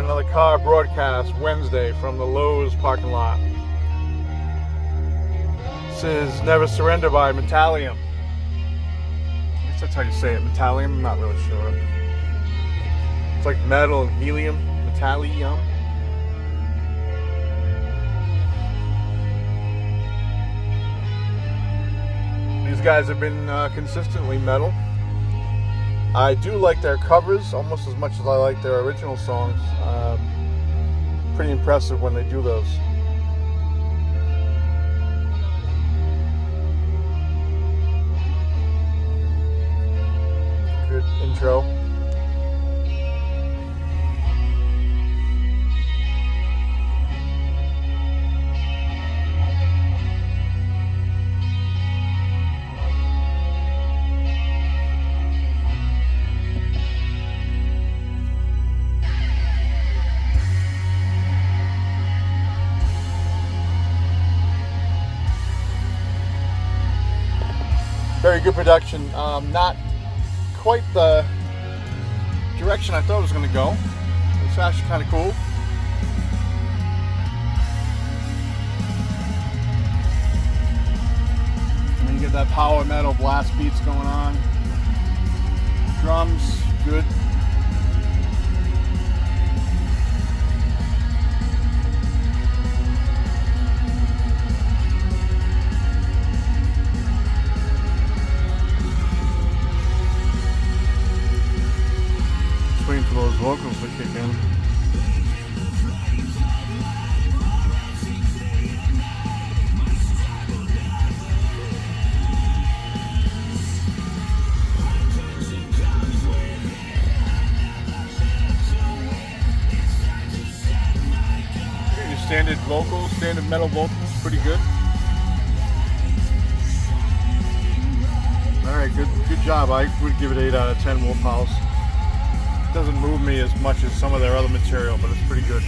another car broadcast Wednesday from the Lowe's parking lot. This is Never Surrender by Metalium. I guess that's how you say it, Metalium. I'm not really sure. It's like metal and helium. Metalium. These guys have been uh, consistently metal. I do like their covers almost as much as I like their original songs. Um, pretty impressive when they do those. Good intro. Very good production. Um, not quite the direction I thought it was going to go. It's actually kind of cool. And you get that power metal blast beats going on. Just waiting for those vocals to kick in. Your standard vocals, standard metal vocals, pretty good. All right, good, good job. I would give it eight out of ten. Wolf House doesn't move me as much as some of their other material, but it's pretty good.